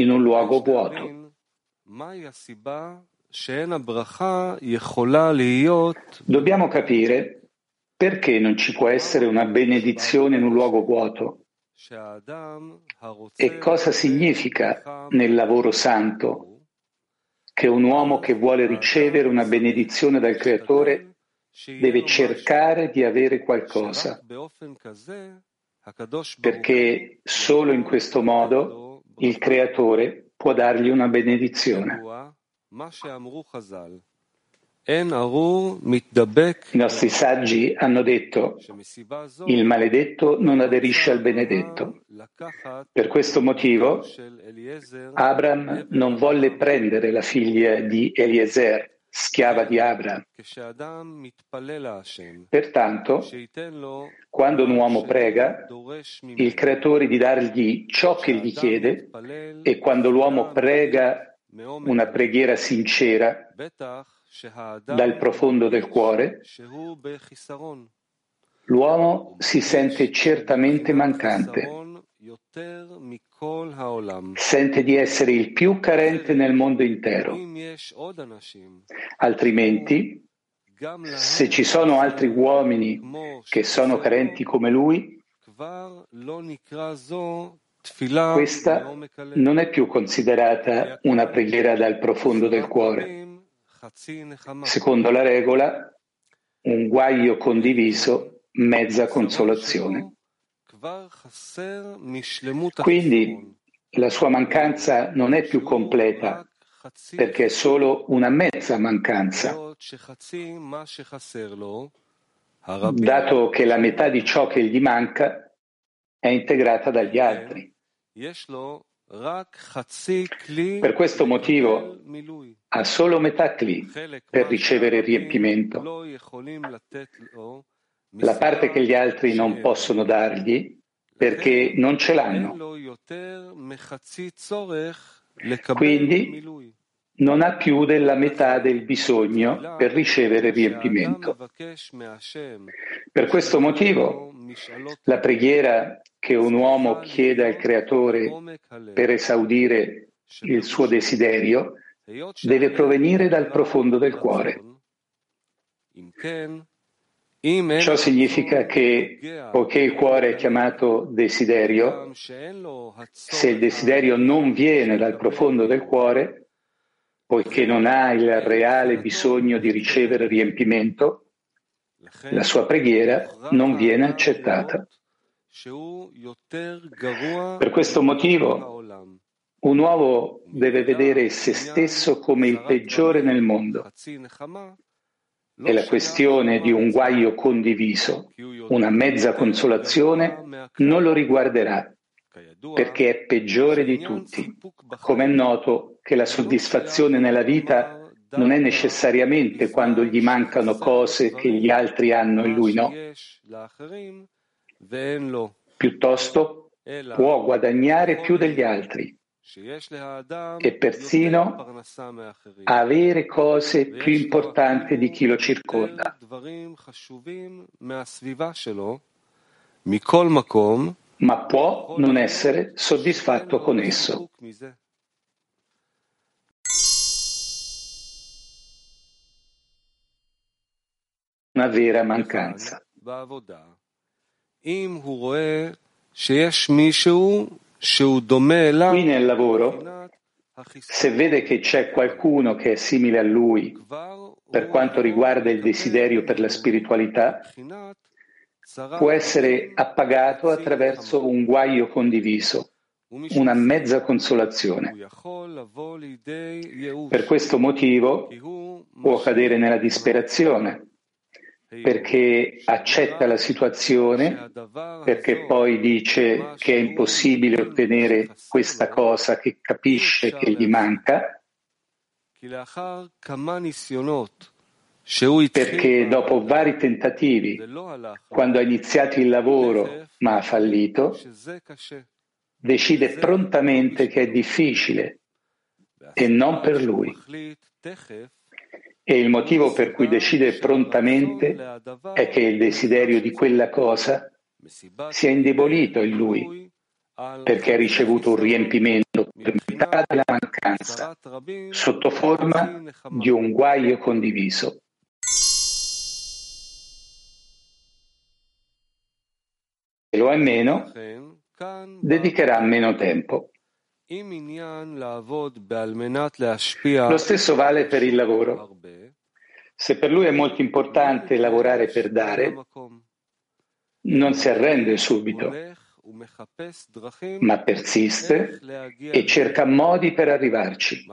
in un luogo vuoto. Dobbiamo capire perché non ci può essere una benedizione in un luogo vuoto. E cosa significa nel lavoro santo? Che un uomo che vuole ricevere una benedizione dal Creatore deve cercare di avere qualcosa, perché solo in questo modo il Creatore può dargli una benedizione. I nostri saggi hanno detto il maledetto non aderisce al benedetto. Per questo motivo Abram non volle prendere la figlia di Eliezer, schiava di Abram. Pertanto, quando un uomo prega, il creatore di dargli ciò che gli chiede e quando l'uomo prega una preghiera sincera, dal profondo del cuore, l'uomo si sente certamente mancante, sente di essere il più carente nel mondo intero. Altrimenti, se ci sono altri uomini che sono carenti come lui, questa non è più considerata una preghiera dal profondo del cuore. Secondo la regola, un guaio condiviso, mezza consolazione. Quindi la sua mancanza non è più completa perché è solo una mezza mancanza, dato che la metà di ciò che gli manca è integrata dagli altri. Per questo motivo ha solo metà cli per ricevere riempimento. La parte che gli altri non possono dargli perché non ce l'hanno. Quindi non ha più della metà del bisogno per ricevere riempimento. Per questo motivo la preghiera che un uomo chiede al Creatore per esaudire il suo desiderio deve provenire dal profondo del cuore. Ciò significa che, poiché il cuore è chiamato desiderio, se il desiderio non viene dal profondo del cuore, poiché non ha il reale bisogno di ricevere riempimento, la sua preghiera non viene accettata. Per questo motivo, un uomo deve vedere se stesso come il peggiore nel mondo. E la questione di un guaio condiviso, una mezza consolazione, non lo riguarderà, perché è peggiore di tutti. Come è noto che la soddisfazione nella vita non è necessariamente quando gli mancano cose che gli altri hanno e lui no. Piuttosto può guadagnare più degli altri e persino avere cose più importanti di chi lo circonda. Ma può non essere soddisfatto con esso. Una vera mancanza. Qui nel lavoro, se vede che c'è qualcuno che è simile a lui per quanto riguarda il desiderio per la spiritualità, può essere appagato attraverso un guaio condiviso, una mezza consolazione. Per questo motivo può cadere nella disperazione, perché accetta la situazione, perché poi dice che è impossibile ottenere questa cosa che capisce che gli manca, perché dopo vari tentativi, quando ha iniziato il lavoro ma ha fallito, decide prontamente che è difficile e non per lui. E il motivo per cui decide prontamente è che il desiderio di quella cosa sia indebolito in lui, perché ha ricevuto un riempimento per metà della mancanza, sotto forma di un guaio condiviso. Se lo è meno, dedicherà meno tempo. Lo stesso vale per il lavoro. Se per lui è molto importante lavorare per dare, non si arrende subito, ma persiste e cerca modi per arrivarci.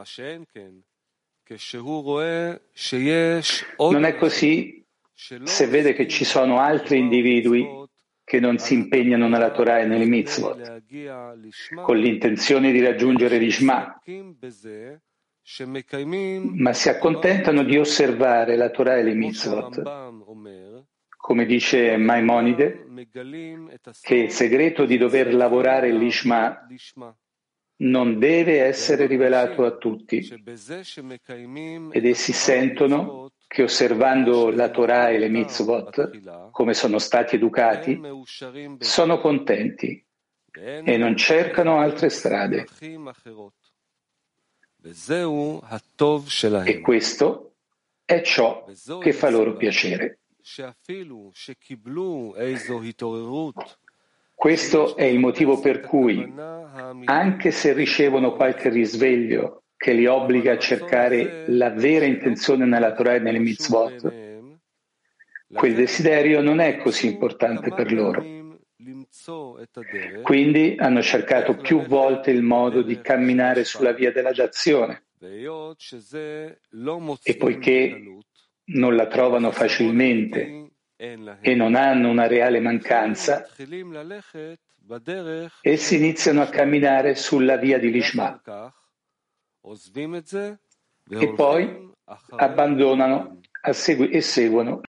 Non è così se vede che ci sono altri individui che non si impegnano nella Torah e nelle mitzvot, con l'intenzione di raggiungere l'Ishma, ma si accontentano di osservare la Torah e le mitzvot. Come dice Maimonide, che il segreto di dover lavorare l'Ishma non deve essere rivelato a tutti ed essi sentono che osservando la Torah e le mitzvot, come sono stati educati, sono contenti e non cercano altre strade. E questo è ciò che fa loro piacere. Questo è il motivo per cui, anche se ricevono qualche risveglio che li obbliga a cercare la vera intenzione nella Torah e nelle mitzvot, quel desiderio non è così importante per loro. Quindi hanno cercato più volte il modo di camminare sulla via della dazione. E poiché non la trovano facilmente e non hanno una reale mancanza, essi iniziano a camminare sulla via di Lishma e poi abbandonano e seguono.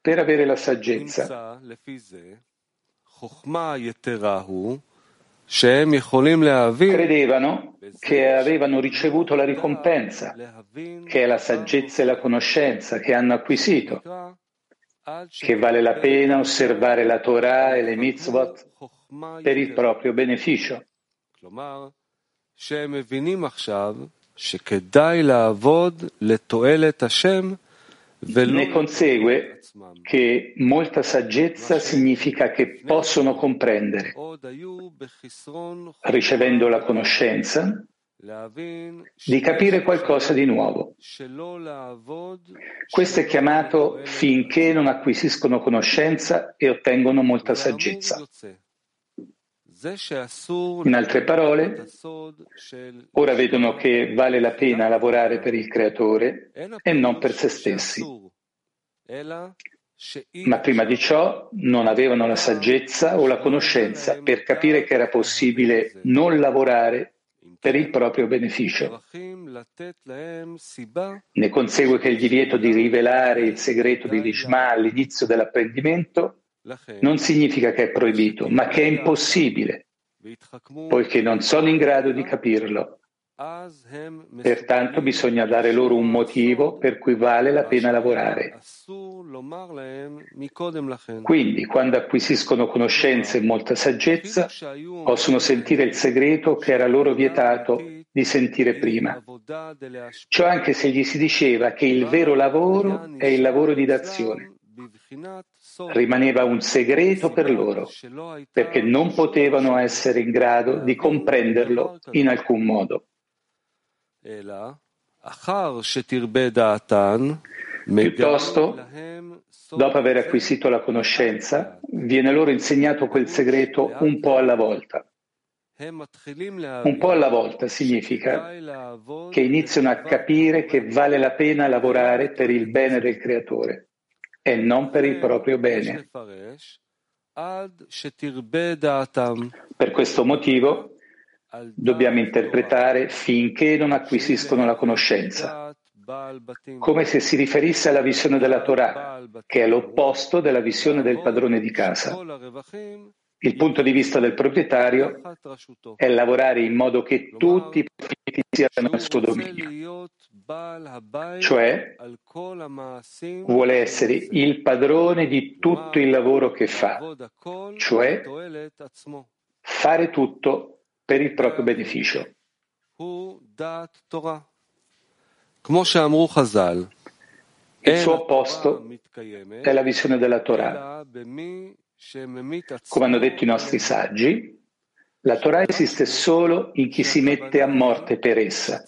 Per avere la saggezza. Credevano che avevano ricevuto la ricompensa, che è la saggezza e la conoscenza che hanno acquisito, che vale la pena osservare la Torah e le mitzvot per il proprio beneficio. Ne consegue che molta saggezza significa che possono comprendere, ricevendo la conoscenza, di capire qualcosa di nuovo. Questo è chiamato finché non acquisiscono conoscenza e ottengono molta saggezza. In altre parole, ora vedono che vale la pena lavorare per il Creatore e non per se stessi. Ma prima di ciò non avevano la saggezza o la conoscenza per capire che era possibile non lavorare per il proprio beneficio. Ne consegue che il divieto di rivelare il segreto di Lishma all'inizio dell'apprendimento non significa che è proibito, ma che è impossibile, poiché non sono in grado di capirlo. Pertanto bisogna dare loro un motivo per cui vale la pena lavorare. Quindi, quando acquisiscono conoscenze e molta saggezza, possono sentire il segreto che era loro vietato di sentire prima. Ciò anche se gli si diceva che il vero lavoro è il lavoro di d'azione rimaneva un segreto per loro, perché non potevano essere in grado di comprenderlo in alcun modo. Piuttosto, dopo aver acquisito la conoscenza, viene loro insegnato quel segreto un po' alla volta. Un po' alla volta significa che iniziano a capire che vale la pena lavorare per il bene del creatore e non per il proprio bene. Per questo motivo dobbiamo interpretare finché non acquisiscono la conoscenza, come se si riferisse alla visione della Torah, che è l'opposto della visione del padrone di casa. Il punto di vista del proprietario è lavorare in modo che tutti i profitti siano nel suo dominio, cioè vuole essere il padrone di tutto il lavoro che fa, cioè fare tutto per il proprio beneficio. Il suo opposto è la visione della Torah. Come hanno detto i nostri saggi, la Torah esiste solo in chi si mette a morte per essa.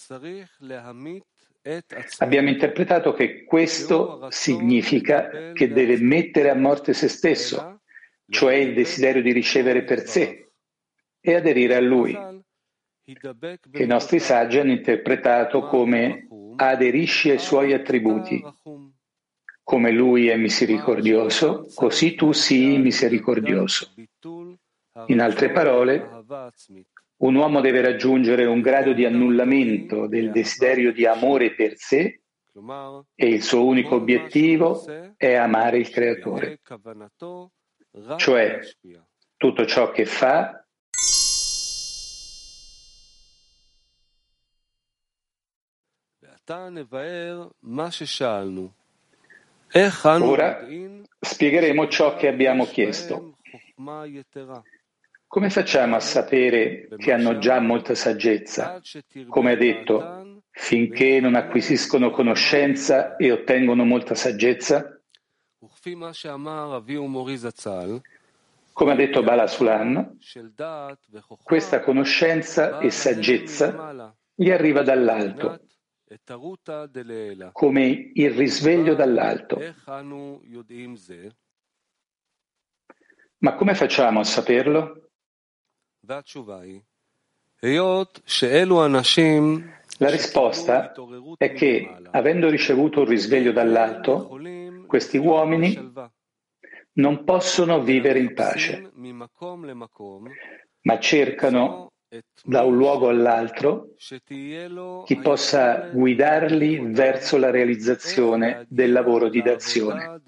Abbiamo interpretato che questo significa che deve mettere a morte se stesso, cioè il desiderio di ricevere per sé, e aderire a lui, che i nostri saggi hanno interpretato come aderisci ai suoi attributi. Come lui è misericordioso, così tu sii misericordioso. In altre parole, un uomo deve raggiungere un grado di annullamento del desiderio di amore per sé e il suo unico obiettivo è amare il Creatore. Cioè, tutto ciò che fa Ora spiegheremo ciò che abbiamo chiesto. Come facciamo a sapere che hanno già molta saggezza? Come ha detto, finché non acquisiscono conoscenza e ottengono molta saggezza? Come ha detto Bala Sulan, questa conoscenza e saggezza gli arriva dall'alto come il risveglio dall'alto. Ma come facciamo a saperlo? La risposta è che, avendo ricevuto un risveglio dall'alto, questi uomini non possono vivere in pace, ma cercano da un luogo all'altro chi possa guidarli verso la realizzazione del lavoro di d'azione.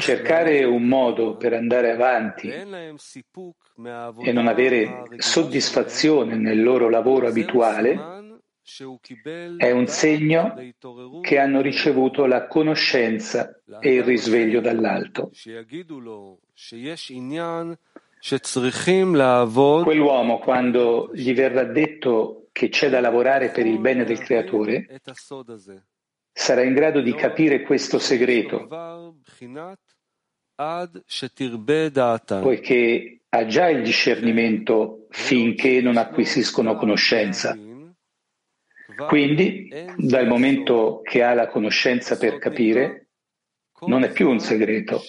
Cercare un modo per andare avanti e non avere soddisfazione nel loro lavoro abituale è un segno che hanno ricevuto la conoscenza e il risveglio dall'alto. Quell'uomo, quando gli verrà detto che c'è da lavorare per il bene del creatore, sarà in grado di capire questo segreto, poiché ha già il discernimento finché non acquisiscono conoscenza. Quindi, dal momento che ha la conoscenza per capire, non è più un segreto,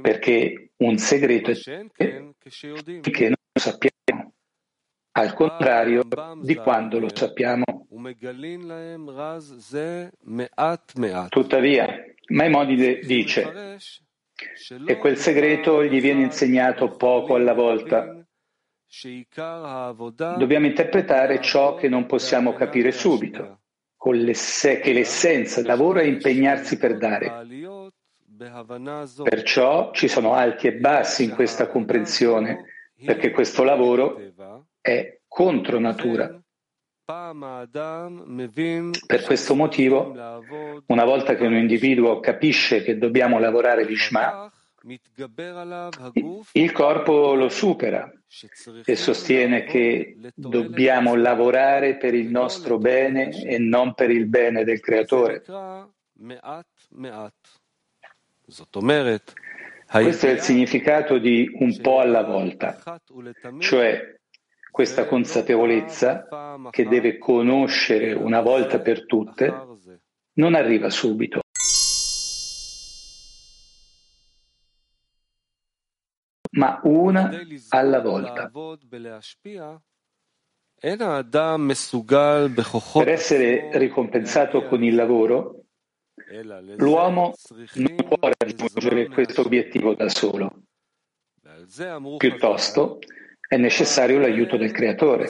perché un segreto è che non lo sappiamo, al contrario di quando lo sappiamo. Tuttavia, Maimonides dice, e quel segreto gli viene insegnato poco alla volta, Dobbiamo interpretare ciò che non possiamo capire subito, che l'essenza del lavoro è impegnarsi per dare. Perciò ci sono alti e bassi in questa comprensione, perché questo lavoro è contro natura. Per questo motivo, una volta che un individuo capisce che dobbiamo lavorare l'Ishma, il corpo lo supera e sostiene che dobbiamo lavorare per il nostro bene e non per il bene del creatore. Questo è il significato di un po' alla volta, cioè questa consapevolezza che deve conoscere una volta per tutte non arriva subito. Ma una alla volta. Per essere ricompensato con il lavoro, l'uomo non può raggiungere questo obiettivo da solo. Piuttosto è necessario l'aiuto del creatore.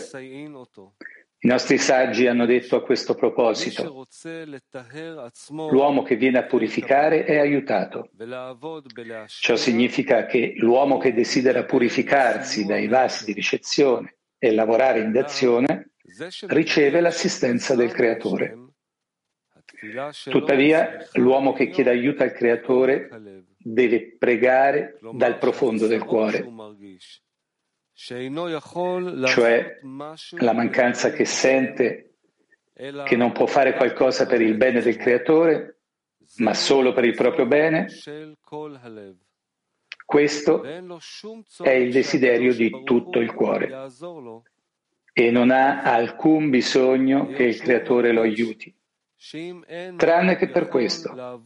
I nostri saggi hanno detto a questo proposito, l'uomo che viene a purificare è aiutato. Ciò significa che l'uomo che desidera purificarsi dai vasi di ricezione e lavorare in d'azione riceve l'assistenza del Creatore. Tuttavia, l'uomo che chiede aiuto al Creatore deve pregare dal profondo del cuore cioè la mancanza che sente che non può fare qualcosa per il bene del creatore, ma solo per il proprio bene, questo è il desiderio di tutto il cuore. E non ha alcun bisogno che il creatore lo aiuti, tranne che per questo,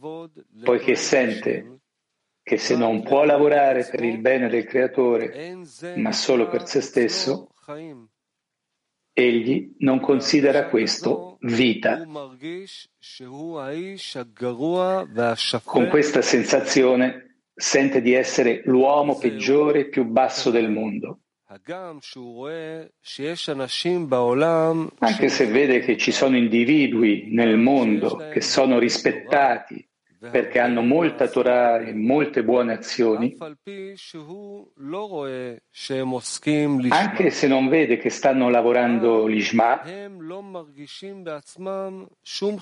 poiché sente che se non può lavorare per il bene del creatore, ma solo per se stesso, egli non considera questo vita. Con questa sensazione sente di essere l'uomo peggiore e più basso del mondo. Anche se vede che ci sono individui nel mondo che sono rispettati perché hanno molta Torah e molte buone azioni, anche se non vede che stanno lavorando l'Ishma,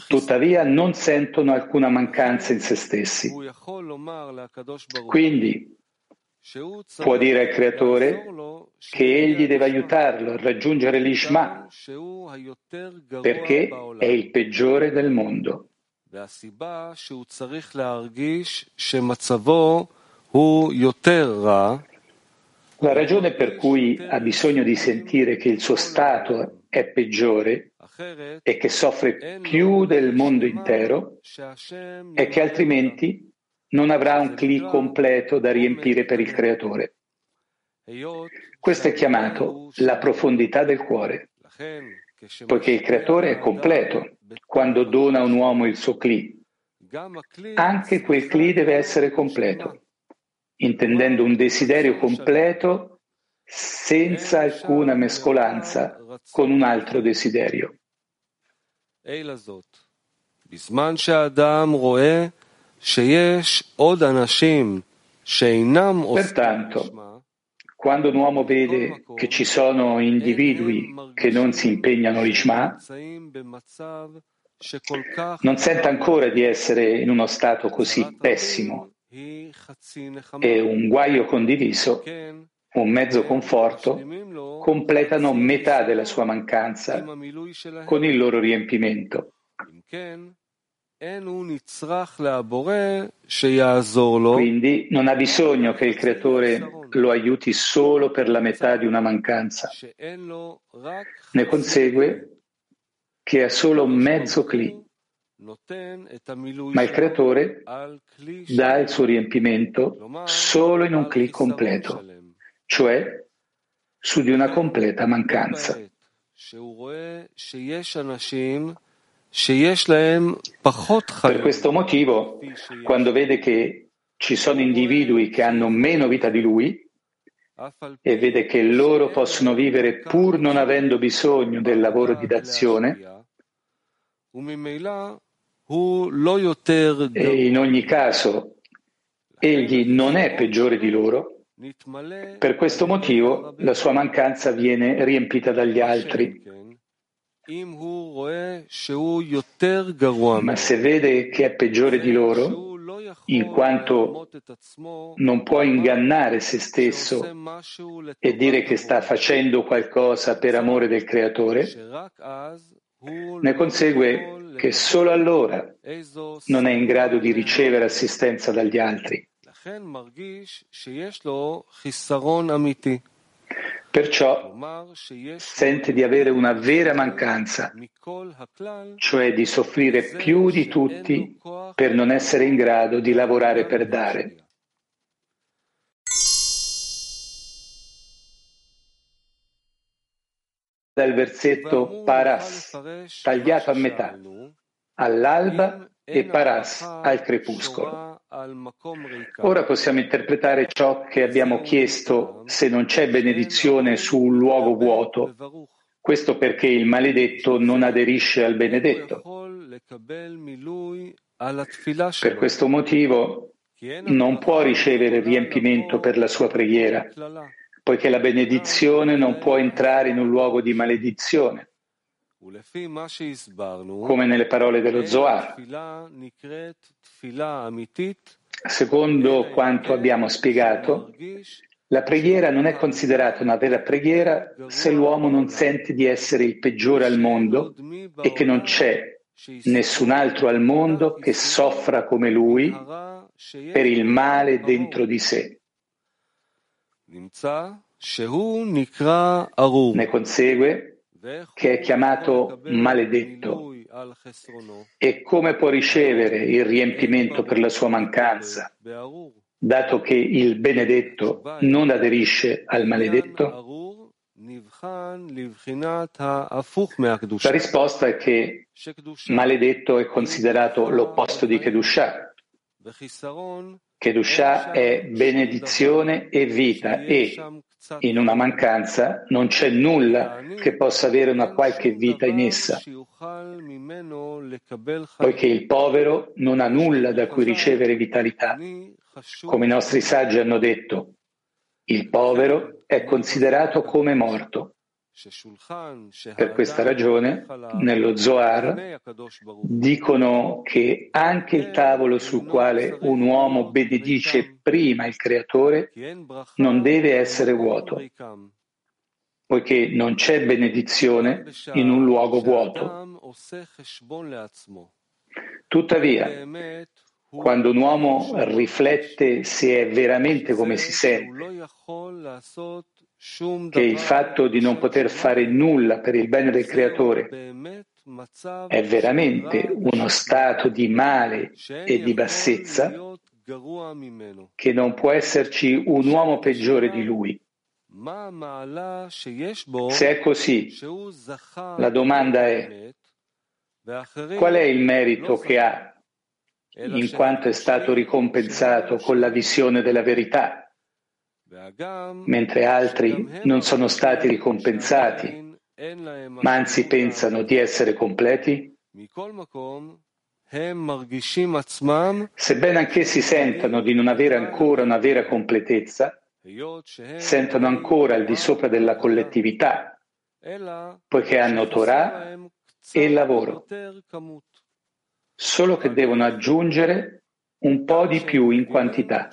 tuttavia non sentono alcuna mancanza in se stessi. Quindi può dire al Creatore che egli deve aiutarlo a raggiungere l'Ishma perché è il peggiore del mondo. La ragione per cui ha bisogno di sentire che il suo stato è peggiore e che soffre più del mondo intero è che altrimenti non avrà un clic completo da riempire per il creatore. Questo è chiamato la profondità del cuore, poiché il creatore è completo quando dona a un uomo il suo cli. Anche quel cli deve essere completo, intendendo un desiderio completo senza alcuna mescolanza con un altro desiderio. Pertanto, quando un uomo vede che ci sono individui che non si impegnano l'Ishma, non sente ancora di essere in uno stato così pessimo e un guaio condiviso, un mezzo conforto, completano metà della sua mancanza con il loro riempimento. Quindi non ha bisogno che il creatore lo aiuti solo per la metà di una mancanza. Ne consegue che ha solo mezzo cli, ma il creatore dà il suo riempimento solo in un cli completo, cioè su di una completa mancanza. Per questo motivo, quando vede che ci sono individui che hanno meno vita di lui e vede che loro possono vivere pur non avendo bisogno del lavoro di d'azione, e in ogni caso egli non è peggiore di loro, per questo motivo la sua mancanza viene riempita dagli altri. Ma se vede che è peggiore di loro, in quanto non può ingannare se stesso e dire che sta facendo qualcosa per amore del Creatore, ne consegue che solo allora non è in grado di ricevere assistenza dagli altri. Perciò sente di avere una vera mancanza, cioè di soffrire più di tutti per non essere in grado di lavorare per dare. Dal versetto Paras, tagliato a metà, all'alba e Paras al crepuscolo. Ora possiamo interpretare ciò che abbiamo chiesto se non c'è benedizione su un luogo vuoto, Questo perché il maledetto non aderisce al benedetto. Per questo motivo non può ricevere riempimento per la sua preghiera, poiché la benedizione non può entrare in un luogo di maledizione. Come nelle parole dello Zohar. Secondo quanto abbiamo spiegato, la preghiera non è considerata una vera preghiera se l'uomo non sente di essere il peggiore al mondo e che non c'è nessun altro al mondo che soffra come lui per il male dentro di sé. Ne consegue che è chiamato maledetto e come può ricevere il riempimento per la sua mancanza, dato che il benedetto non aderisce al maledetto? La risposta è che maledetto è considerato l'opposto di Kedushah. Kedushah è benedizione e vita e in una mancanza non c'è nulla che possa avere una qualche vita in essa, poiché il povero non ha nulla da cui ricevere vitalità. Come i nostri saggi hanno detto, il povero è considerato come morto. Per questa ragione, nello Zohar dicono che anche il tavolo sul quale un uomo benedice prima il Creatore non deve essere vuoto, poiché non c'è benedizione in un luogo vuoto. Tuttavia, quando un uomo riflette se è veramente come si sente, che il fatto di non poter fare nulla per il bene del creatore è veramente uno stato di male e di bassezza, che non può esserci un uomo peggiore di lui. Se è così, la domanda è qual è il merito che ha in quanto è stato ricompensato con la visione della verità, mentre altri non sono stati ricompensati, ma anzi pensano di essere completi? Sebbene anch'essi sentano di non avere ancora una vera completezza, sentono ancora al di sopra della collettività, poiché hanno Torah e lavoro solo che devono aggiungere un po' di più in quantità.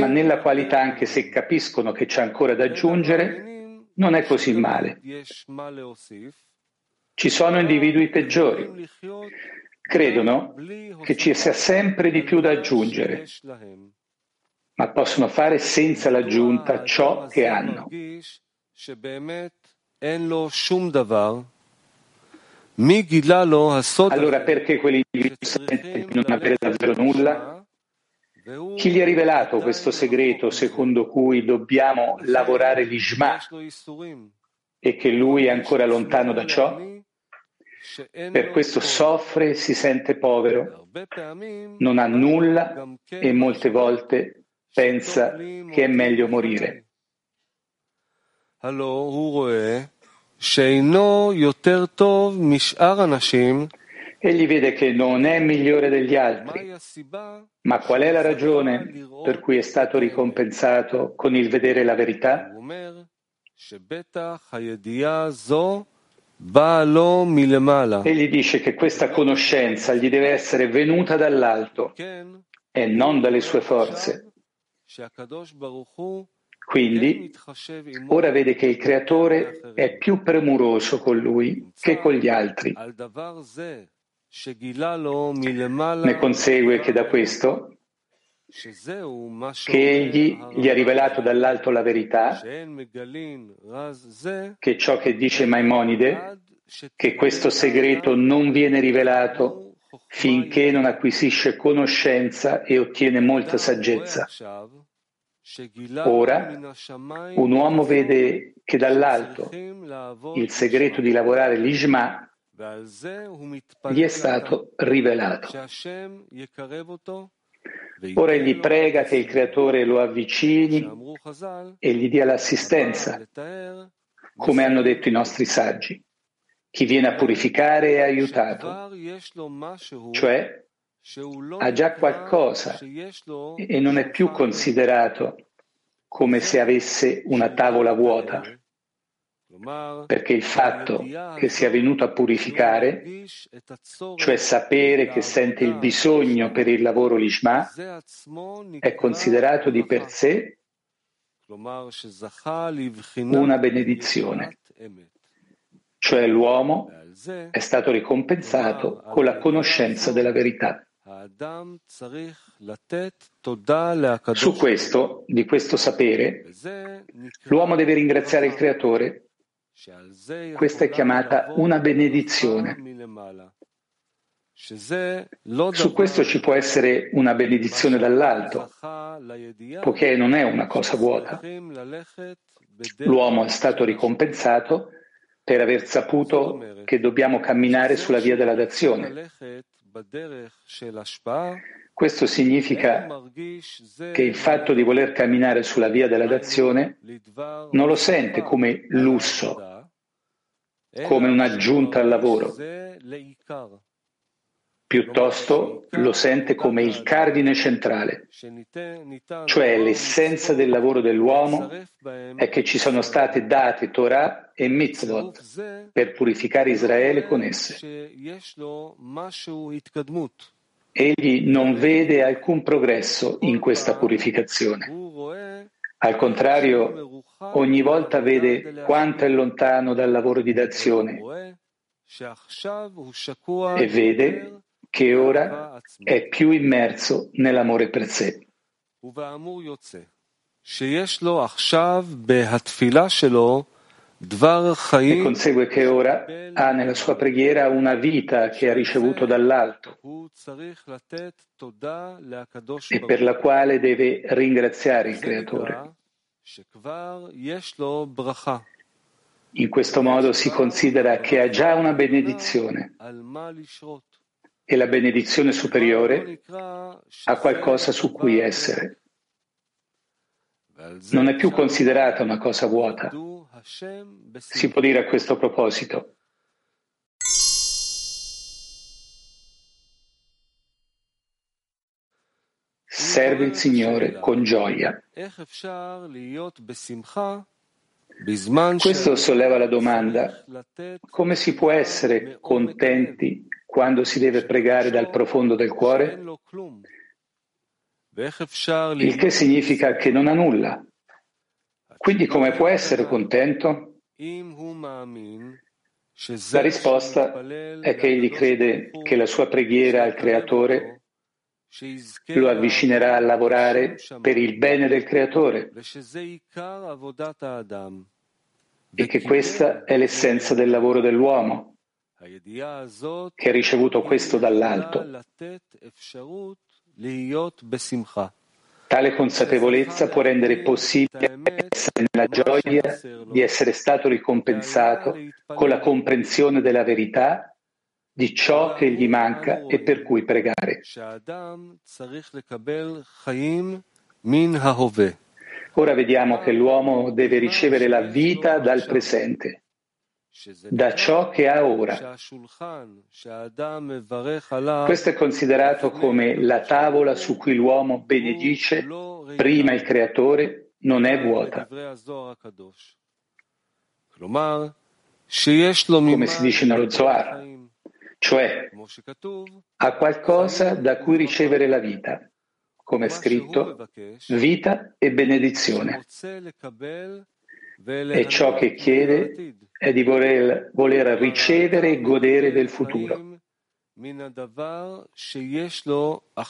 Ma nella qualità, anche se capiscono che c'è ancora da aggiungere, non è così male. Ci sono individui peggiori. Credono che ci sia sempre di più da aggiungere, ma possono fare senza l'aggiunta ciò che hanno. Allora perché quelli di non avere davvero nulla? Chi gli ha rivelato questo segreto secondo cui dobbiamo lavorare l'Ishma e che lui è ancora lontano da ciò? Per questo soffre e si sente povero, non ha nulla e molte volte pensa che è meglio morire. Egli vede che non è migliore degli altri. Ma qual è la ragione per cui è stato ricompensato con il vedere la verità? Egli dice che questa conoscenza gli deve essere venuta dall'alto e non dalle sue forze. Quindi ora vede che il creatore è più premuroso con lui che con gli altri. Ne consegue che da questo che egli gli ha rivelato dall'alto la verità, che ciò che dice Maimonide, che questo segreto non viene rivelato finché non acquisisce conoscenza e ottiene molta saggezza. Ora un uomo vede che dall'alto il segreto di lavorare l'Ishma gli è stato rivelato. Ora egli prega che il Creatore lo avvicini e gli dia l'assistenza, come hanno detto i nostri saggi. Chi viene a purificare è aiutato, cioè ha già qualcosa e non è più considerato come se avesse una tavola vuota, perché il fatto che sia venuto a purificare, cioè sapere che sente il bisogno per il lavoro lishma, è considerato di per sé una benedizione, cioè l'uomo è stato ricompensato con la conoscenza della verità. Su questo, di questo sapere, l'uomo deve ringraziare il Creatore. Questa è chiamata una benedizione. Su questo ci può essere una benedizione dall'alto, poiché non è una cosa vuota. L'uomo è stato ricompensato per aver saputo che dobbiamo camminare sulla via della dazione. Questo significa che il fatto di voler camminare sulla via della dazione non lo sente come lusso, come un'aggiunta al lavoro, piuttosto lo sente come il cardine centrale, cioè l'essenza del lavoro dell'uomo è che ci sono state date Torah e mitzvot per purificare Israele con esse. Egli non vede alcun progresso in questa purificazione. Al contrario, ogni volta vede quanto è lontano dal lavoro di dazione e vede che ora è più immerso nell'amore per sé. E consegue che ora ha nella sua preghiera una vita che ha ricevuto dall'alto e per la quale deve ringraziare il Creatore. In questo modo si considera che ha già una benedizione e la benedizione superiore ha qualcosa su cui essere. Non è più considerata una cosa vuota. Si può dire a questo proposito. Serve il Signore con gioia. Questo solleva la domanda, come si può essere contenti quando si deve pregare dal profondo del cuore? Il che significa che non ha nulla. Quindi come può essere contento? La risposta è che egli crede che la sua preghiera al Creatore lo avvicinerà a lavorare per il bene del Creatore e che questa è l'essenza del lavoro dell'uomo che ha ricevuto questo dall'alto. Tale consapevolezza può rendere possibile essere nella gioia di essere stato ricompensato con la comprensione della verità di ciò che gli manca e per cui pregare. Ora vediamo che l'uomo deve ricevere la vita dal presente da ciò che ha ora. Questo è considerato come la tavola su cui l'uomo benedice prima il Creatore, non è vuota. Come si dice nello Zohar, cioè ha qualcosa da cui ricevere la vita, come è scritto, vita e benedizione. E ciò che chiede è di voler, voler ricevere e godere del futuro.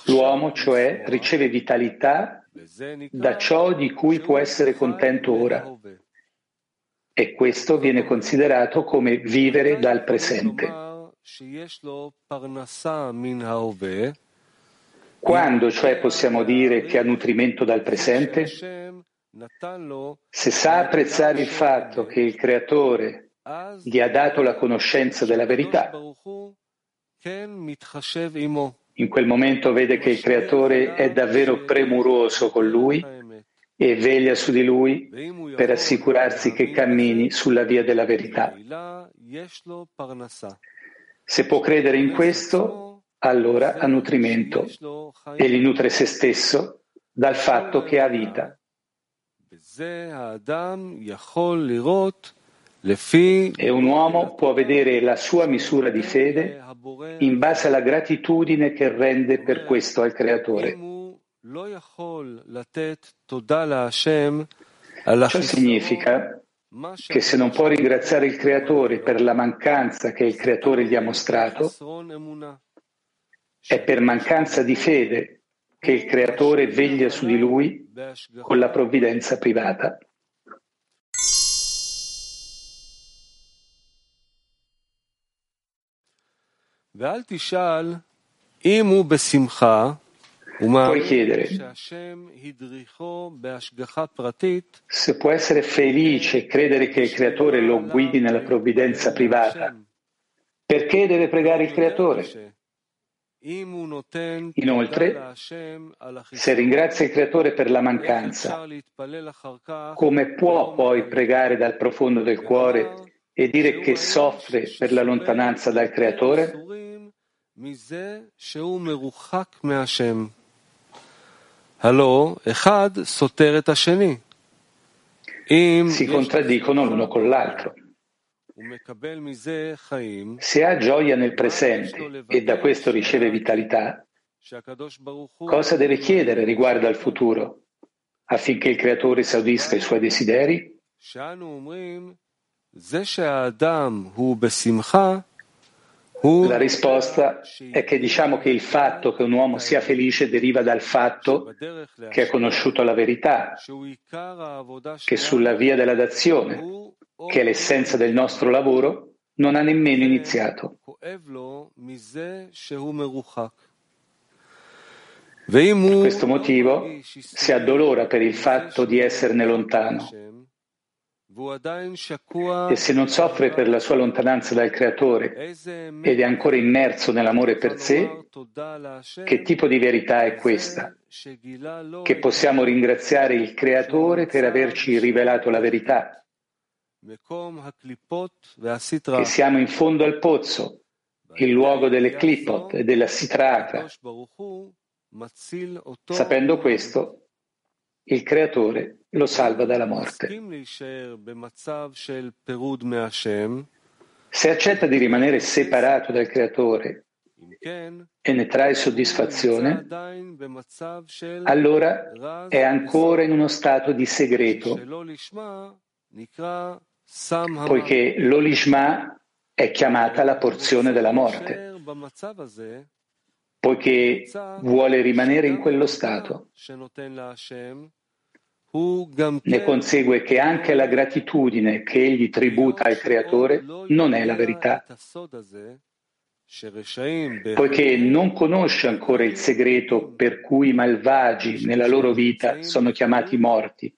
L'uomo, cioè, riceve vitalità da ciò di cui può essere contento ora. E questo viene considerato come vivere dal presente. Quando, cioè, possiamo dire che ha nutrimento dal presente? Se sa apprezzare il fatto che il Creatore gli ha dato la conoscenza della verità, In quel momento vede che il Creatore è davvero premuroso con lui e veglia su di lui per assicurarsi che cammini sulla via della verità. Se può credere in questo, allora ha nutrimento e gli nutre se stesso dal fatto che ha vita. E un uomo può vedere la sua misura di fede in base alla gratitudine che rende per questo al Creatore. Ciò significa che se non può ringraziare il Creatore per la mancanza che il Creatore gli ha mostrato, è per mancanza di fede che il Creatore veglia su di lui con la provvidenza privata. Puoi chiedere se può essere felice e credere che il Creatore lo guidi nella provvidenza privata. Perché deve pregare il Creatore? Inoltre, se ringrazia il Creatore per la mancanza, come può poi pregare dal profondo del cuore e dire che soffre per la lontananza dal Creatore? Si contraddicono l'uno con l'altro. Se ha gioia nel presente e da questo riceve vitalità, cosa deve chiedere riguardo al futuro affinché il Creatore soddisfa i suoi desideri? La risposta è che diciamo che il fatto che un uomo sia felice deriva dal fatto che ha conosciuto la verità, che sulla via della dazione, che è l'essenza del nostro lavoro, non ha nemmeno iniziato. Per questo motivo si addolora per il fatto di esserne lontano e se non soffre per la sua lontananza dal Creatore ed è ancora immerso nell'amore per sé, che tipo di verità è questa? Che possiamo ringraziare il Creatore per averci rivelato la verità, che siamo in fondo al pozzo, il luogo delle clipot e della sitraca. Sapendo questo, il Creatore lo salva dalla morte. Se accetta di rimanere separato dal Creatore e ne trae soddisfazione, allora è ancora in uno stato di segreto, poiché l'Olishma è chiamata la porzione della morte, poiché vuole rimanere in quello stato. Ne consegue che anche la gratitudine che egli tributa al Creatore non è la verità, poiché non conosce ancora il segreto per cui i malvagi nella loro vita sono chiamati morti,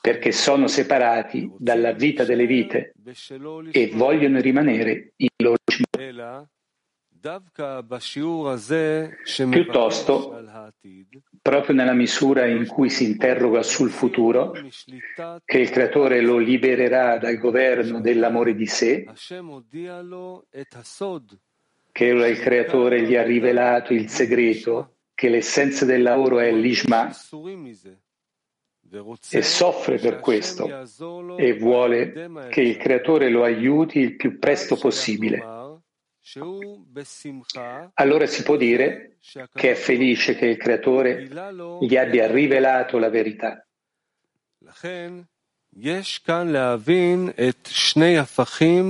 perché sono separati dalla vita delle vite e vogliono rimanere in loro Piuttosto, proprio nella misura in cui si interroga sul futuro, che il creatore lo libererà dal governo dell'amore di sé, che ora il creatore gli ha rivelato il segreto, che l'essenza del lavoro è l'ishma, e soffre per questo e vuole che il creatore lo aiuti il più presto possibile. Allora si può dire che è felice che il Creatore gli abbia rivelato la verità.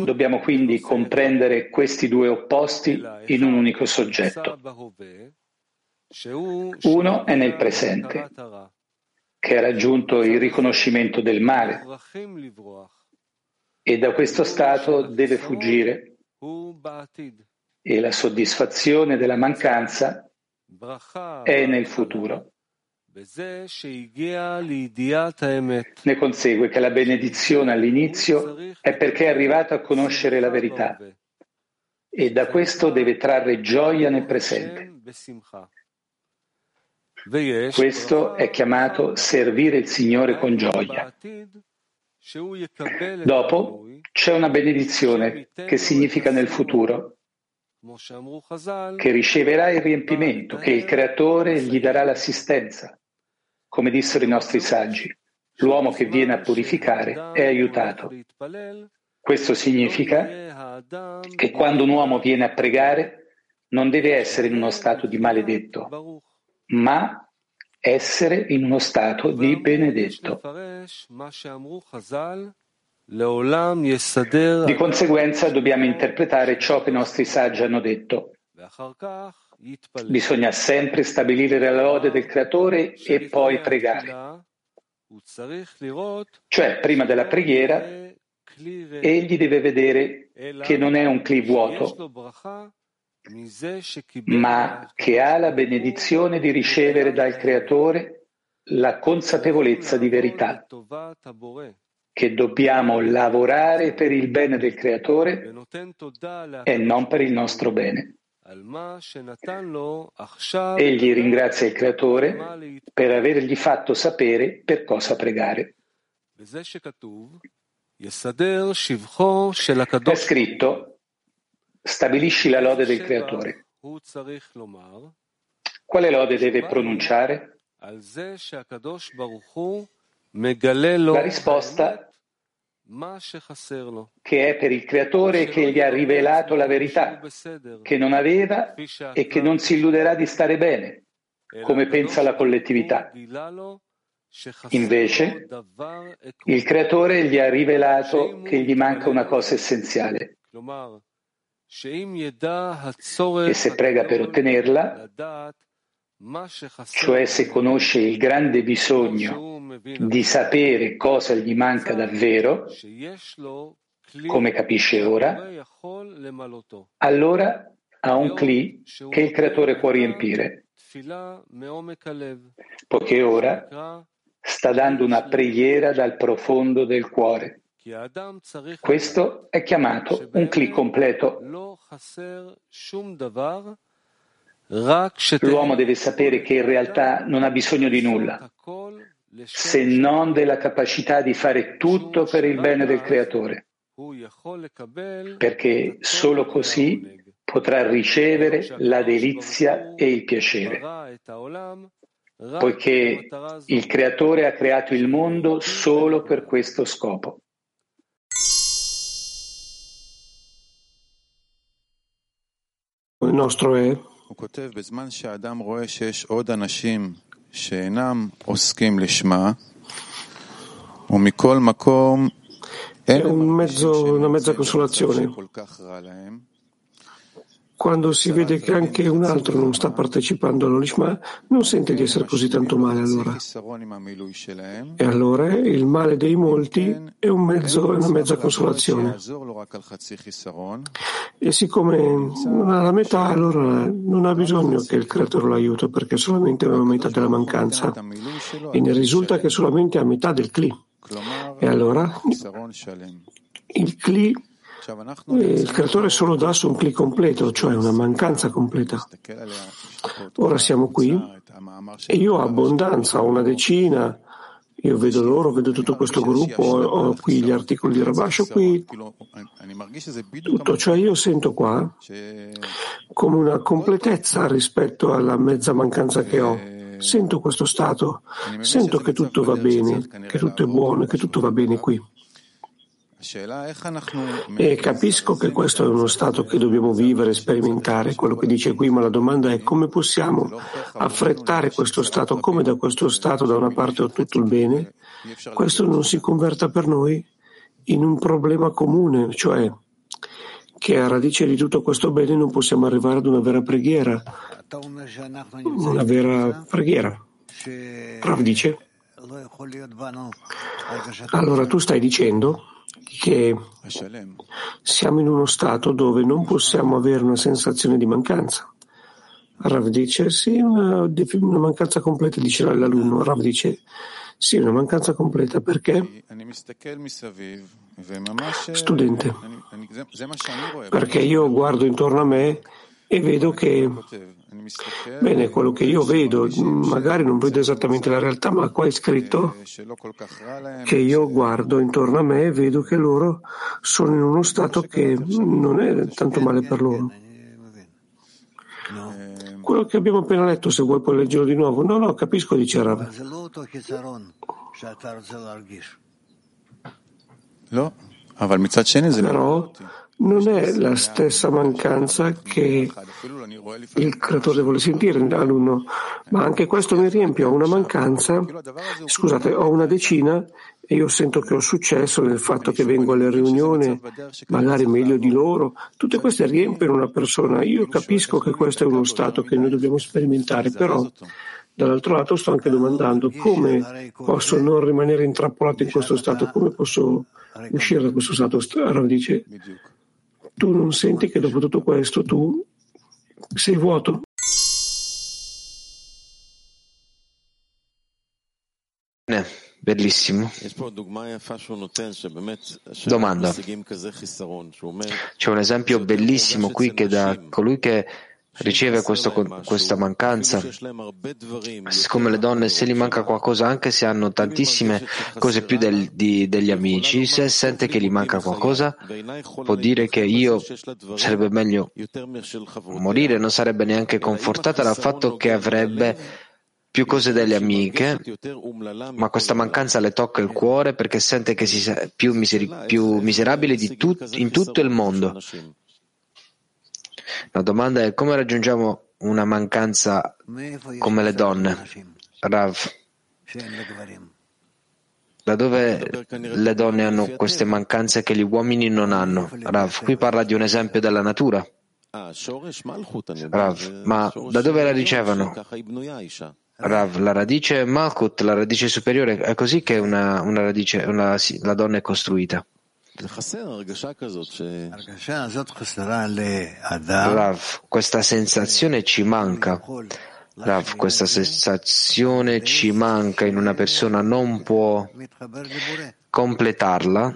Dobbiamo quindi comprendere questi due opposti in un unico soggetto. Uno è nel presente, che ha raggiunto il riconoscimento del male. E da questo stato deve fuggire e la soddisfazione della mancanza è nel futuro. Ne consegue che la benedizione all'inizio è perché è arrivato a conoscere la verità. e da questo deve trarre gioia nel presente. Questo è chiamato servire il Signore con gioia. Dopo c'è una benedizione che significa nel futuro, che riceverà il riempimento, che il Creatore gli darà l'assistenza. Come dissero i nostri saggi, l'uomo che viene a purificare è aiutato. Questo significa che quando un uomo viene a pregare non deve essere in uno stato di maledetto, ma essere in uno stato di benedetto. Di conseguenza dobbiamo interpretare ciò che i nostri saggi hanno detto. Bisogna sempre stabilire la lode del Creatore e poi pregare. Cioè, prima della preghiera, egli deve vedere che non è un cli vuoto, ma che ha la benedizione di ricevere dal Creatore la consapevolezza di verità, che dobbiamo lavorare per il bene del Creatore e non per il nostro bene. Egli ringrazia il Creatore per avergli fatto sapere per cosa pregare. È scritto Stabilisci la lode del creatore. Quale lode deve pronunciare? La risposta che è per il creatore che gli ha rivelato la verità, che non aveva e che non si illuderà di stare bene, come pensa la collettività. Invece, il creatore gli ha rivelato che gli manca una cosa essenziale, e se prega per ottenerla, cioè se conosce il grande bisogno di sapere cosa gli manca davvero, come capisce ora, allora ha un cli che il creatore può riempire, poiché ora sta dando una preghiera dal profondo del cuore. Questo è chiamato un clic completo. L'uomo deve sapere che in realtà non ha bisogno di nulla, se non della capacità di fare tutto per il bene del Creatore, perché solo così potrà ricevere la delizia e il piacere, poiché il Creatore ha creato il mondo solo per questo scopo. Nostro è è un mezzo, una mezza consolazione quando si vede che anche un altro non sta partecipando all'Olishma, non sente di essere così tanto male allora. E allora il male dei molti è un mezzo, una mezza consolazione. E siccome non ha la metà, allora non ha bisogno che il creatore lo aiuti perché solamente ha metà della mancanza. E ne risulta che solamente a metà del Kli. E allora il Kli il creatore solo dà su un clic completo, cioè una mancanza completa. Ora siamo qui e io ho abbondanza, ho una decina, io vedo loro, vedo tutto questo gruppo, ho qui gli articoli di Rabash, qui tutto, cioè io sento qua come una completezza rispetto alla mezza mancanza che ho. Sento questo stato, sento che tutto va bene, che tutto è buono, che tutto va bene qui. E capisco che questo è uno stato che dobbiamo vivere sperimentare, quello che dice qui, ma la domanda è come possiamo affrettare questo stato, come da questo stato da una parte ho tutto il bene, questo non si converta per noi in un problema comune, cioè che a radice di tutto questo bene non possiamo arrivare ad una vera preghiera, una vera preghiera. Rav dice, allora tu stai dicendo che siamo in uno stato dove non possiamo avere una sensazione di mancanza. Rav dice sì, una, una mancanza completa, dice l'alunno. Rav dice Sì, una mancanza completa. Perché? Studente. Perché io guardo intorno a me e vedo che, bene, quello che io vedo, magari non vedo esattamente la realtà, ma qua è scritto che io guardo intorno a me e vedo che loro sono in uno stato che non è tanto male per loro. Quello che abbiamo appena letto, se vuoi puoi leggerlo di nuovo. No, no, capisco, dice Rav. Però non è la stessa mancanza che il creatore vuole sentire all'uno, ma anche questo mi riempie. Ho una mancanza, scusate, ho una decina e io sento che ho successo nel fatto che vengo alle riunioni, magari meglio di loro. Tutte queste riempiono una persona. Io capisco che questo è uno stato che noi dobbiamo sperimentare, però dall'altro lato sto anche domandando come posso non rimanere intrappolato in questo stato, come posso uscire da questo stato. Rav dice tu non senti che dopo tutto questo tu sei vuoto? Bellissimo. Domanda. C'è un esempio bellissimo qui che da colui che riceve questo, questa mancanza. Siccome le donne, se gli manca qualcosa, anche se hanno tantissime cose più del, di, degli amici, se sente che gli manca qualcosa, può dire che io sarebbe meglio morire, non sarebbe neanche confortata dal fatto che avrebbe più cose delle amiche, ma questa mancanza le tocca il cuore perché sente che si è più, miseri- più miserabile tut- in tutto il mondo. La domanda è come raggiungiamo una mancanza come le donne? Rav. Da dove le donne hanno queste mancanze che gli uomini non hanno? Rav, qui parla di un esempio della natura. Rav, ma da dove la ricevono? Rav, la radice Malkut, la radice superiore, è così che una, una radice, una, la donna è costruita. Rav, questa sensazione ci manca. Rav, questa sensazione ci manca in una persona, non può completarla,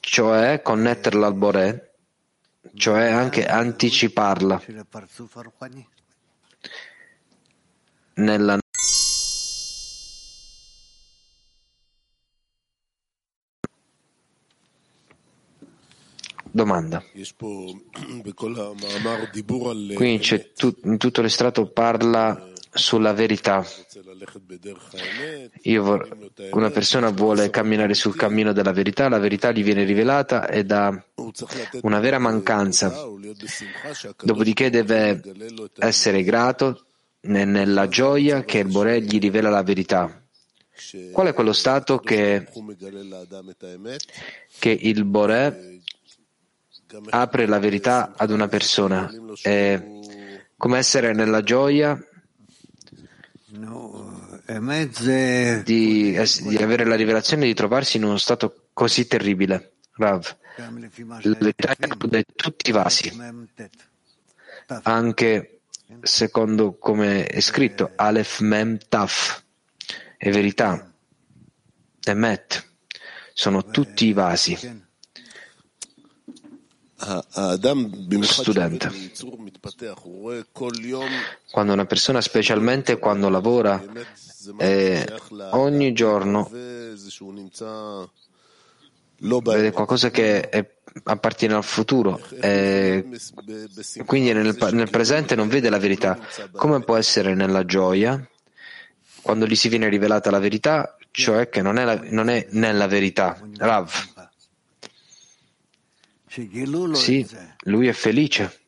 cioè connetterla al Boré, cioè anche anticiparla. Nella Domanda. Qui c'è tu, in tutto l'estratto parla sulla verità. Vor, una persona vuole camminare sul cammino della verità, la verità gli viene rivelata ed ha una vera mancanza. Dopodiché deve essere grato nella gioia che il Boré gli rivela la verità. Qual è quello stato che, che il Boré apre la verità ad una persona? È come essere nella gioia di, di avere la rivelazione di trovarsi in uno stato così terribile. Rav, la verità include tutti i vasi, anche secondo come è scritto, Aleph Mem Taf, è verità, Emet, sono tutti i vasi. Studente. Quando una persona, specialmente quando lavora, eh, ogni giorno vede qualcosa che è, appartiene al futuro e quindi nel, nel, presente non vede la verità. Come può essere nella gioia quando gli si viene rivelata la verità, cioè che non è, la, non è nella verità? Rav. Sì, lui è felice.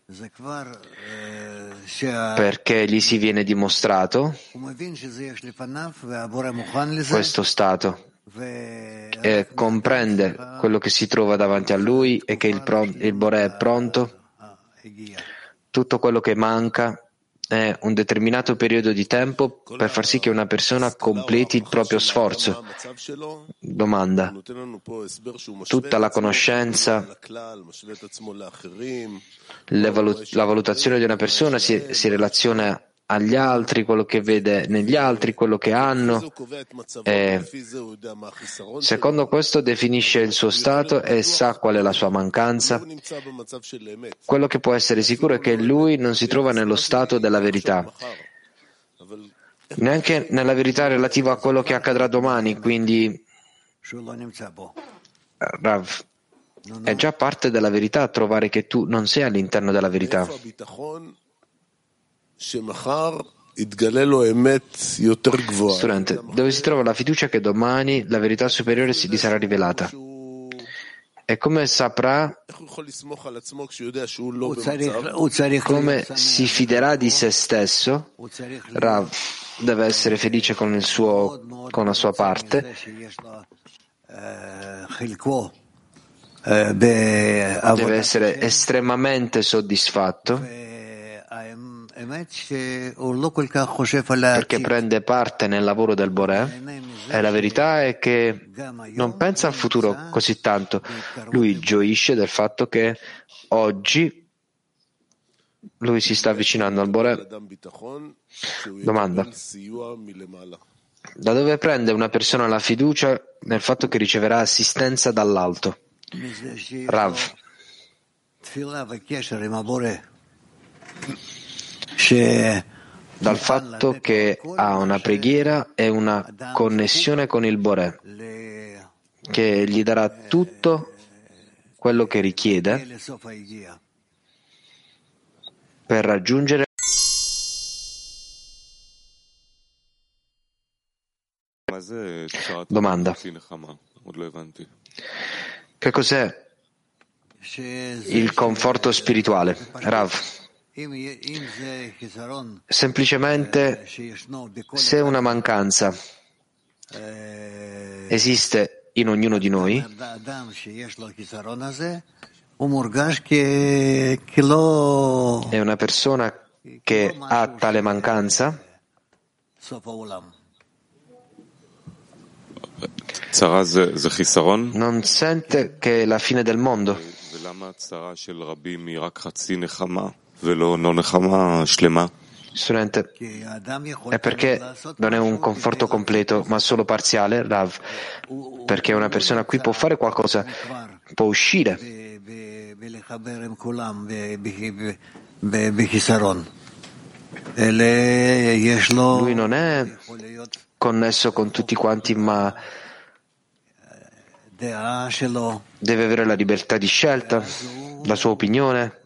Perché gli si viene dimostrato. Questo stato. E comprende quello che si trova davanti a lui e che il, pron- il Boré è pronto, tutto quello che manca è un determinato periodo di tempo per far sì che una persona completi il proprio sforzo. Domanda. Tutta la conoscenza, la valutazione di una persona si, si relaziona agli altri, quello che vede negli altri, quello che hanno. E secondo questo definisce il suo stato e sa qual è la sua mancanza. Quello che può essere sicuro è che lui non si trova nello stato della verità, neanche nella verità relativa a quello che accadrà domani, quindi Rav, è già parte della verità trovare che tu non sei all'interno della verità. Studente, dove si trova la fiducia che domani la verità superiore si gli sarà rivelata? E come saprà, come si fiderà di se stesso, Rav deve essere felice con, suo, con la sua parte, deve essere estremamente soddisfatto perché prende parte nel lavoro del Boré e la verità è che non pensa al futuro così tanto. Lui gioisce del fatto che oggi lui si sta avvicinando al Boré. Domanda. Da dove prende una persona la fiducia nel fatto che riceverà assistenza dall'alto? Rav dal fatto che ha una preghiera e una connessione con il Boré, che gli darà tutto quello che richiede per raggiungere Domanda. Che cos'è il conforto spirituale? Rav. Semplicemente se una mancanza esiste in ognuno di noi, è una persona che ha tale mancanza, non sente che è la fine del mondo. Studente, è perché non è un conforto completo, ma solo parziale, Rav, perché una persona qui può fare qualcosa, può uscire. Lui non è connesso con tutti quanti, ma deve avere la libertà di scelta, la sua opinione.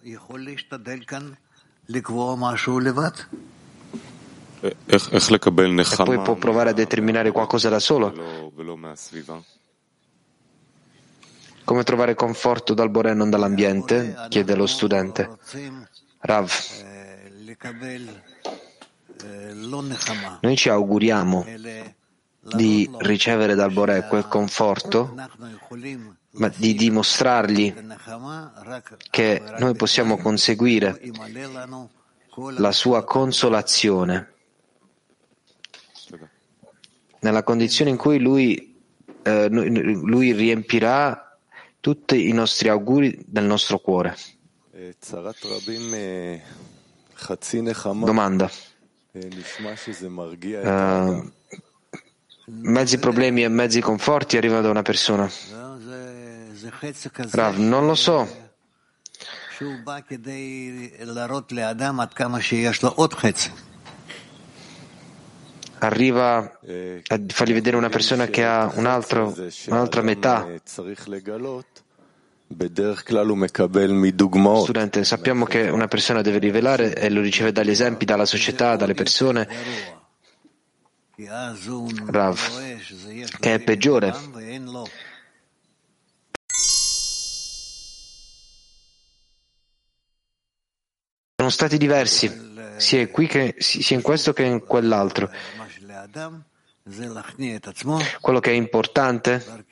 E poi può provare a determinare qualcosa da solo. Come trovare conforto dal Boré e non dall'ambiente? chiede lo studente. Rav. Noi ci auguriamo di ricevere dal Boré quel conforto, ma di dimostrargli che noi possiamo conseguire la sua consolazione nella condizione in cui lui, eh, lui riempirà tutti i nostri auguri del nostro cuore. Domanda. Uh, mezzi problemi e mezzi conforti arrivano da una persona. Rav, non lo so. Arriva a fargli vedere una persona che ha un altro, un'altra metà. Studente, sappiamo che una persona deve rivelare e lo riceve dagli esempi, dalla società, dalle persone. Rav, che è peggiore Sono stati diversi, sia, che, sia in questo che in quell'altro. Quello che è importante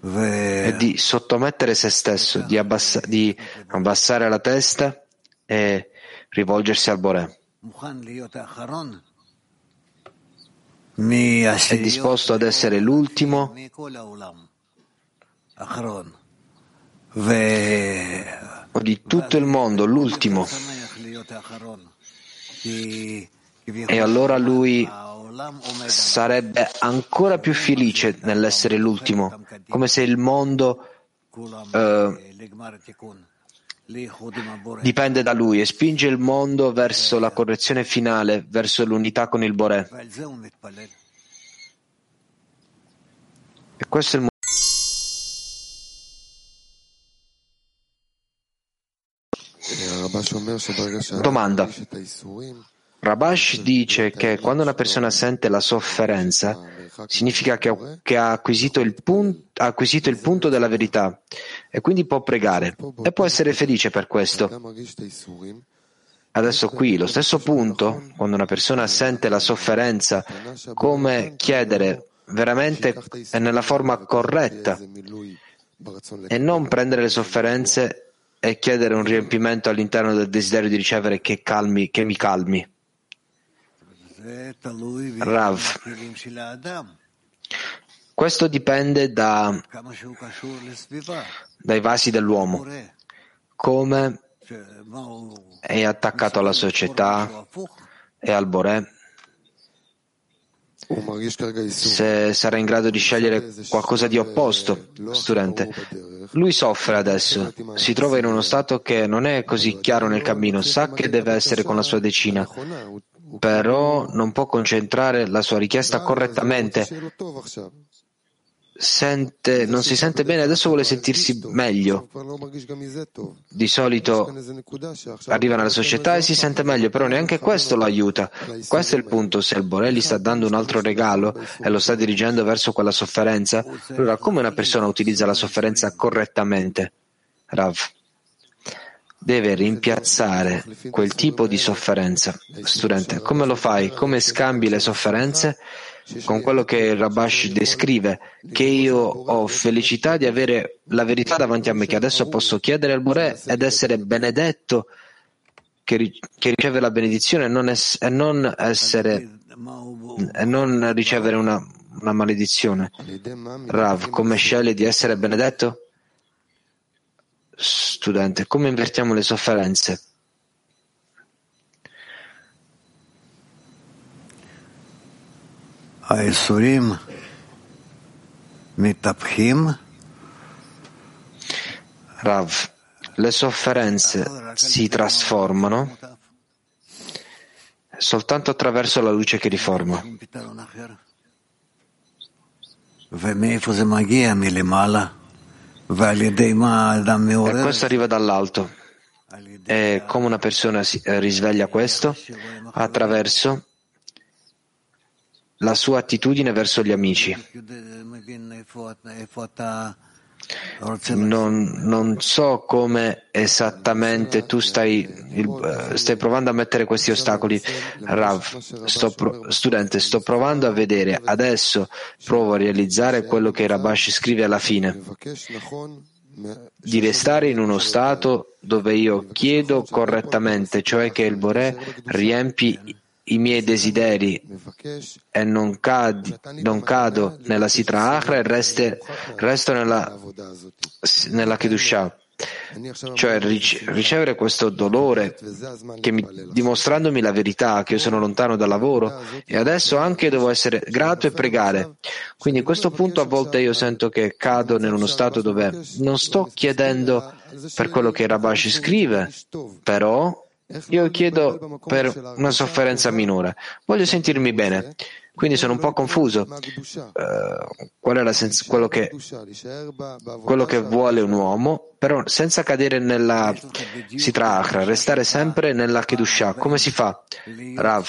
è di sottomettere se stesso, di, abbassa, di abbassare la testa e rivolgersi al Boré. È disposto ad essere l'ultimo di tutto il mondo, l'ultimo, E allora lui sarebbe ancora più felice nell'essere l'ultimo, come se il mondo eh, dipende da lui e spinge il mondo verso la correzione finale, verso l'unità con il Boré. E questo è il Domanda. Rabash dice che quando una persona sente la sofferenza, significa che, che ha, acquisito punto, ha, acquisito il punto della verità e quindi può pregare e può essere felice per questo. Adesso qui lo stesso punto, quando una persona sente la sofferenza, come chiedere veramente nella forma corretta e non prendere le sofferenze e chiedere un riempimento all'interno del desiderio di ricevere che, calmi, che mi calmi. Rav. Questo dipende da, dai vasi dell'uomo, come è attaccato alla società e al Boré, se sarà in grado di scegliere qualcosa di opposto, studente. Lui soffre adesso, si trova in uno stato che non è così chiaro nel cammino, sa che deve essere con la sua decina, però non può concentrare la sua richiesta correttamente. Sente, non si sente bene, adesso vuole sentirsi meglio. Di solito arriva nella società e si sente meglio, però neanche questo lo aiuta. Questo è il punto. Se il Borelli sta dando un altro regalo e lo sta dirigendo verso quella sofferenza, allora come una persona utilizza la sofferenza correttamente? Rav deve rimpiazzare quel tipo di sofferenza. Studente, come lo fai? Come scambi le sofferenze con quello che Rabash descrive? Che io ho felicità di avere la verità davanti a me, che adesso posso chiedere al Boré ed essere benedetto, che, che riceve la benedizione e non, es, e non, essere, e non ricevere una, una maledizione. Rav, come sceglie di essere benedetto? Studente, come invertiamo le sofferenze? Rav, le sofferenze si trasformano soltanto attraverso la luce che riforma. E questo arriva dall'alto. E come una persona si eh, risveglia questo? Attraverso la sua attitudine verso gli amici. Non, non, so come esattamente tu stai, stai, provando a mettere questi ostacoli. Rav, sto studente, sto provando a vedere. Adesso provo a realizzare quello che Rabash scrive alla fine. Di restare in uno stato dove io chiedo correttamente, cioè che il Boré riempi i miei desideri e non, cad, non cado nella Sitra Achra e reste, resto nella, nella Kedushah. Cioè ricevere questo dolore mi, dimostrandomi la verità che io sono lontano dal lavoro e adesso anche devo essere grato e pregare. Quindi a questo punto a volte io sento che cado in uno stato dove non sto chiedendo per quello che Rabashi scrive, però io chiedo per una sofferenza minore. Voglio sentirmi bene. Quindi sono un po' confuso. Uh, qual è la sens- quello, che, quello che vuole un uomo, però senza cadere nella Sitra Achra, restare sempre nella Kedushah. Come si fa? Rav,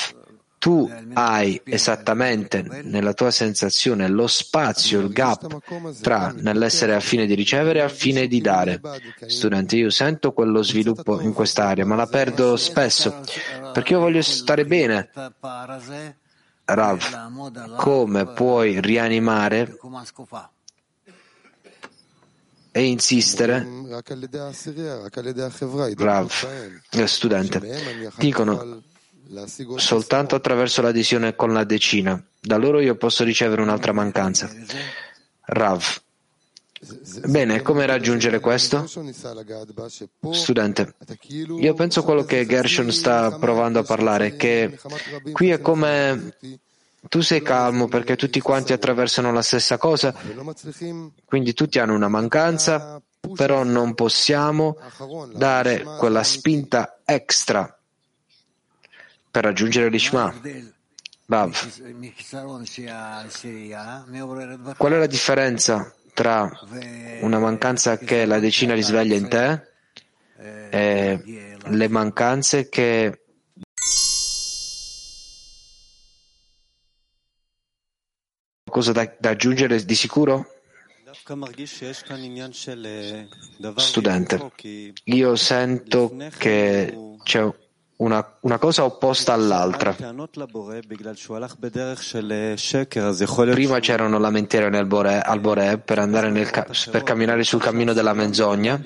tu hai esattamente nella tua sensazione lo spazio, il gap tra nell'essere a fine di ricevere e a fine di dare. Studente, io sento quello sviluppo in quest'area, ma la perdo spesso perché io voglio stare bene. Rav, come puoi rianimare e insistere? Rav, studente, dicono soltanto attraverso l'adesione con la decina. Da loro io posso ricevere un'altra mancanza. Rav, Bene, come raggiungere questo? Studente, io penso quello che Gershon sta provando a parlare, che qui è come tu sei calmo perché tutti quanti attraversano la stessa cosa, quindi tutti hanno una mancanza, però non possiamo dare quella spinta extra per raggiungere l'Ishma. Bav. Qual è la differenza tra una mancanza che la decina risveglia in te e le mancanze che cosa da, da aggiungere di sicuro? Studente, io sento che c'è una, una, cosa opposta all'altra. Prima c'erano lamentele nel Bore, al Bore per, nel, per camminare sul cammino della menzogna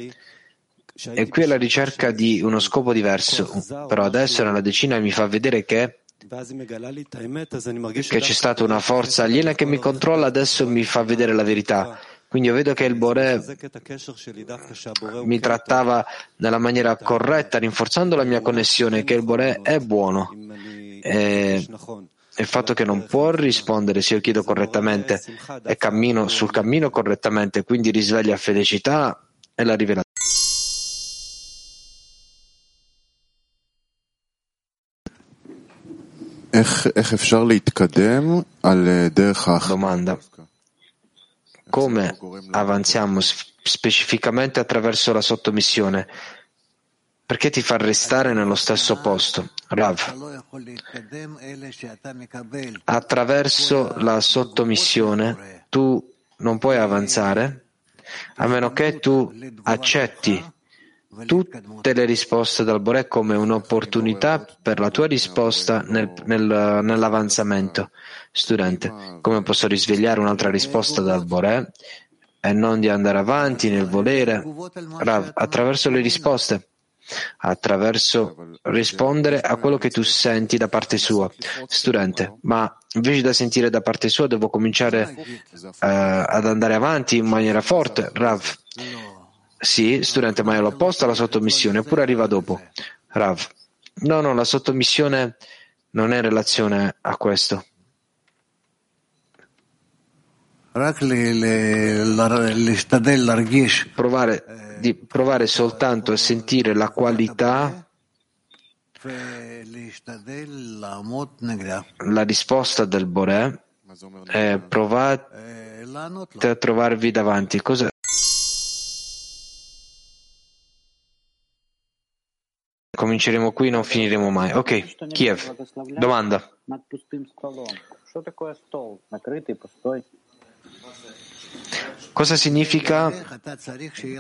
e qui è la ricerca di uno scopo diverso, però adesso nella decina mi fa vedere che che c'è stata una forza aliena che mi controlla, adesso mi fa vedere la verità. Quindi io vedo che il Bore mi trattava nella maniera corretta, rinforzando la mia connessione, che il Bore è buono. E il fatto che non può rispondere se io chiedo correttamente e cammino sul cammino correttamente, quindi risveglia felicità e la rivelazione. Domanda. Come avanziamo specificamente attraverso la sottomissione? Perché ti fa restare nello stesso posto? Rav. Attraverso la sottomissione tu non puoi avanzare a meno che tu accetti tutte le risposte dal Boré come un'opportunità per la tua risposta nel, nel, nell'avanzamento. Studente, come posso risvegliare un'altra risposta dal Boré e non di andare avanti nel volere? Rav, attraverso le risposte, attraverso rispondere a quello che tu senti da parte sua. Studente, ma invece da sentire da parte sua devo cominciare uh, ad andare avanti in maniera forte. Rav, sì, studente, ma è l'opposto alla sottomissione, oppure arriva dopo. Rav. No, no, la sottomissione non è in relazione a questo. Provare, di provare soltanto a sentire la qualità, la risposta del Boré e provate a trovarvi davanti. Cosa Cominceremo qui, non finiremo mai. Ok, Kiev. Domanda. Cosa significa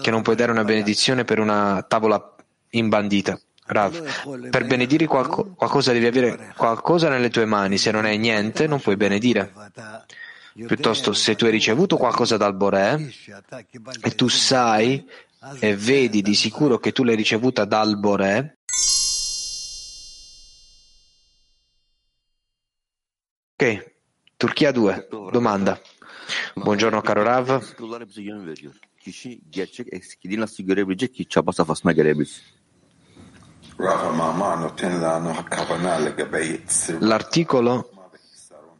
che non puoi dare una benedizione per una tavola imbandita? Rav, per benedire qualco, qualcosa devi avere qualcosa nelle tue mani, se non hai niente non puoi benedire. Piuttosto, se tu hai ricevuto qualcosa dal Boré e tu sai e vedi di sicuro che tu l'hai ricevuta dal Boré, Ok, Turchia 2. Domanda. Buongiorno caro Rav. L'articolo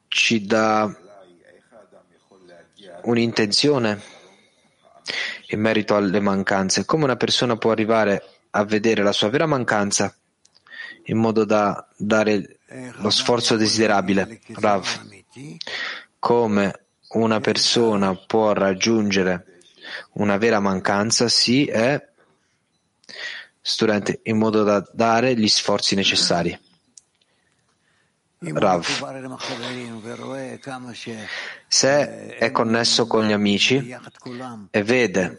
ci dà un'intenzione in merito alle mancanze. Come una persona può arrivare a vedere la sua vera mancanza in modo da dare lo sforzo desiderabile. Rav, come una persona può raggiungere una vera mancanza, sì, è studente, in modo da dare gli sforzi necessari. Rav, se è connesso con gli amici e vede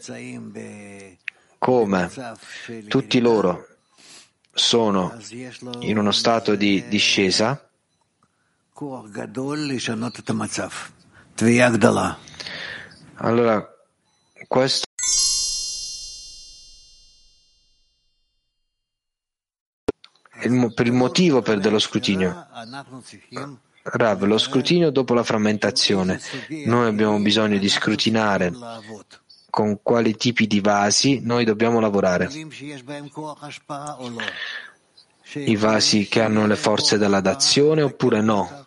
come tutti loro sono in uno stato di discesa, allora questo il, per il motivo per dello scrutinio. Rav, lo scrutinio dopo la frammentazione. Noi abbiamo bisogno di scrutinare con quali tipi di vasi noi dobbiamo lavorare. I vasi che hanno le forze della dazione oppure no?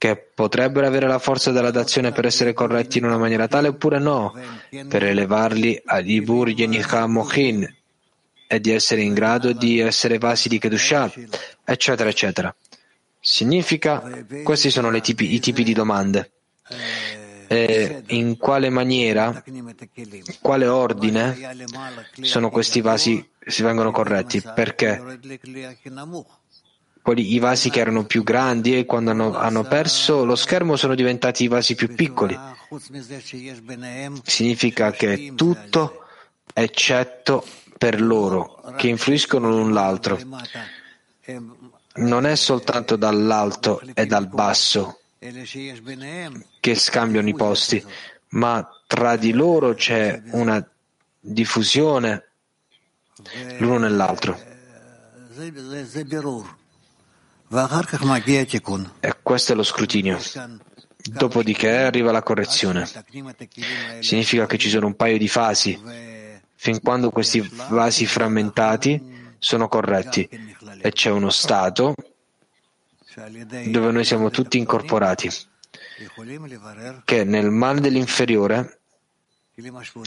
Che potrebbero avere la forza della dazione per essere corretti in una maniera tale oppure no? Per elevarli ad Ibur Yenicha Mochin e di essere in grado di essere vasi di Kedushah, eccetera, eccetera. Significa, questi sono tipi, i tipi di domande eh, in quale maniera, quale ordine sono questi vasi si vengono corretti, perché quelli, i vasi che erano più grandi e quando hanno, hanno perso lo schermo sono diventati i vasi più piccoli. Significa che tutto eccetto per loro, che influiscono l'un l'altro. Non è soltanto dall'alto e dal basso che scambiano i posti, ma tra di loro c'è una diffusione l'uno nell'altro. E questo è lo scrutinio. Dopodiché arriva la correzione. Significa che ci sono un paio di fasi, fin quando questi vasi frammentati sono corretti e c'è uno stato dove noi siamo tutti incorporati, che nel male dell'inferiore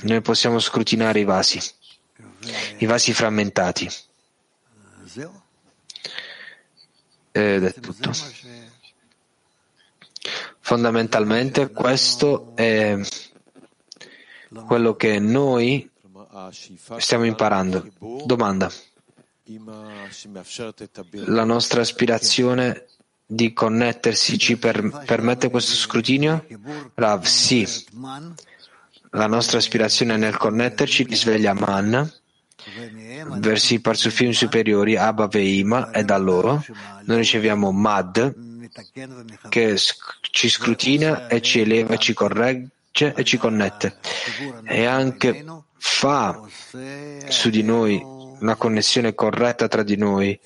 noi possiamo scrutinare i vasi, i vasi frammentati. Ed è tutto. Fondamentalmente questo è quello che noi stiamo imparando. Domanda. La nostra aspirazione di connettersi ci per, permette questo scrutinio? Rav, sì. La nostra aspirazione nel connetterci risveglia Man verso i parsufim superiori Abba Veima e da loro. Noi riceviamo Mad che ci scrutina e ci eleva, ci corregge e ci connette. E anche fa su di noi una connessione corretta tra di noi